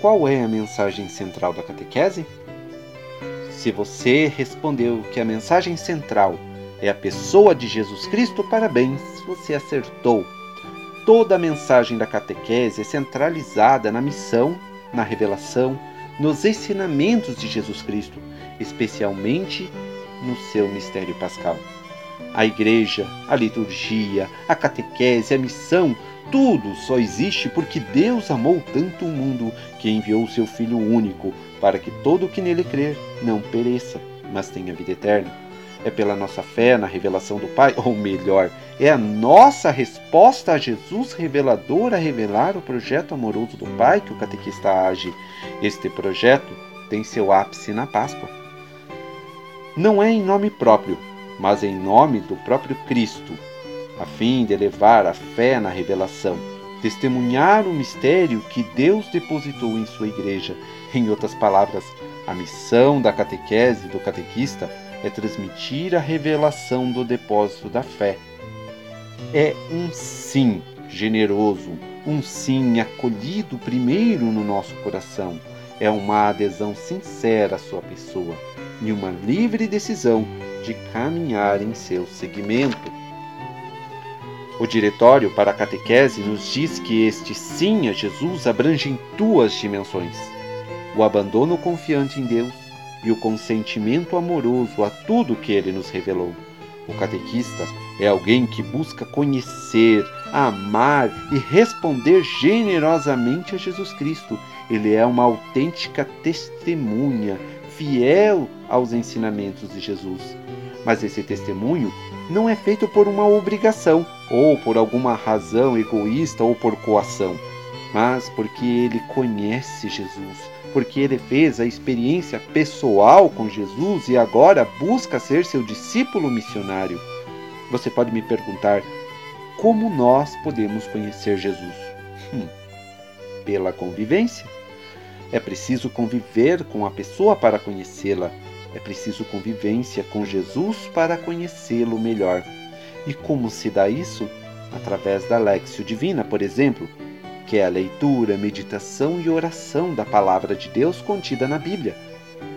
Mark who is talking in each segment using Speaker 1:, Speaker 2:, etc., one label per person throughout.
Speaker 1: qual é a mensagem central da catequese? Se você respondeu que a mensagem central é a pessoa de Jesus Cristo, parabéns, você acertou. Toda a mensagem da catequese é centralizada na missão, na revelação, nos ensinamentos de Jesus Cristo, especialmente no seu mistério pascal. A igreja, a liturgia, a catequese, a missão, tudo só existe porque Deus amou tanto o mundo que enviou o seu Filho único, para que todo o que nele crer não pereça, mas tenha vida eterna. É pela nossa fé na revelação do Pai, ou melhor, é a nossa resposta a Jesus revelador a revelar o projeto amoroso do Pai que o catequista age. Este projeto tem seu ápice na Páscoa. Não é em nome próprio, mas em nome do próprio Cristo, a fim de elevar a fé na revelação, testemunhar o mistério que Deus depositou em sua igreja. Em outras palavras, a missão da catequese do catequista é transmitir a revelação do depósito da fé. É um sim generoso, um sim acolhido primeiro no nosso coração. É uma adesão sincera à sua pessoa e uma livre decisão de caminhar em seu segmento. O Diretório para a Catequese nos diz que este sim a Jesus abrange em duas dimensões: o abandono confiante em Deus e o consentimento amoroso a tudo que ele nos revelou. O catequista é alguém que busca conhecer, amar e responder generosamente a Jesus Cristo. Ele é uma autêntica testemunha, fiel aos ensinamentos de Jesus. Mas esse testemunho não é feito por uma obrigação, ou por alguma razão egoísta ou por coação, mas porque ele conhece Jesus, porque ele fez a experiência pessoal com Jesus e agora busca ser seu discípulo missionário. Você pode me perguntar como nós podemos conhecer Jesus? Hum, pela convivência. É preciso conviver com a pessoa para conhecê-la. É preciso convivência com Jesus para conhecê-lo melhor. E como se dá isso? Através da Lexio Divina, por exemplo, que é a leitura, meditação e oração da palavra de Deus contida na Bíblia.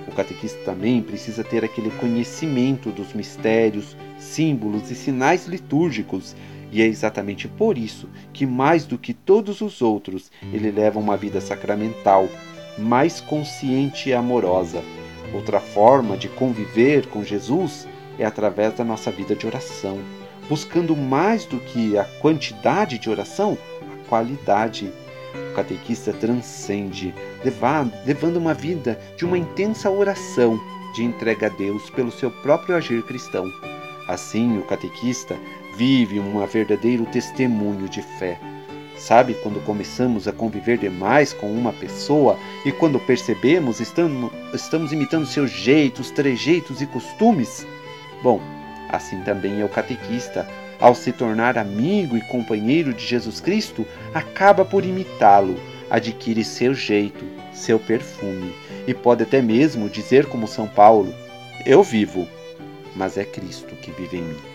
Speaker 1: O catequista também precisa ter aquele conhecimento dos mistérios, símbolos e sinais litúrgicos, e é exatamente por isso que, mais do que todos os outros, ele leva uma vida sacramental, mais consciente e amorosa. Outra forma de conviver com Jesus é através da nossa vida de oração, buscando mais do que a quantidade de oração, a qualidade. O catequista transcende, levando uma vida de uma intensa oração, de entrega a Deus pelo seu próprio agir cristão. Assim, o catequista vive um verdadeiro testemunho de fé Sabe quando começamos a conviver demais com uma pessoa e quando percebemos estamos, estamos imitando seus jeitos, trejeitos e costumes? Bom, assim também é o catequista. Ao se tornar amigo e companheiro de Jesus Cristo, acaba por imitá-lo, adquire seu jeito, seu perfume e pode até mesmo dizer, como São Paulo: Eu vivo, mas é Cristo que vive em mim.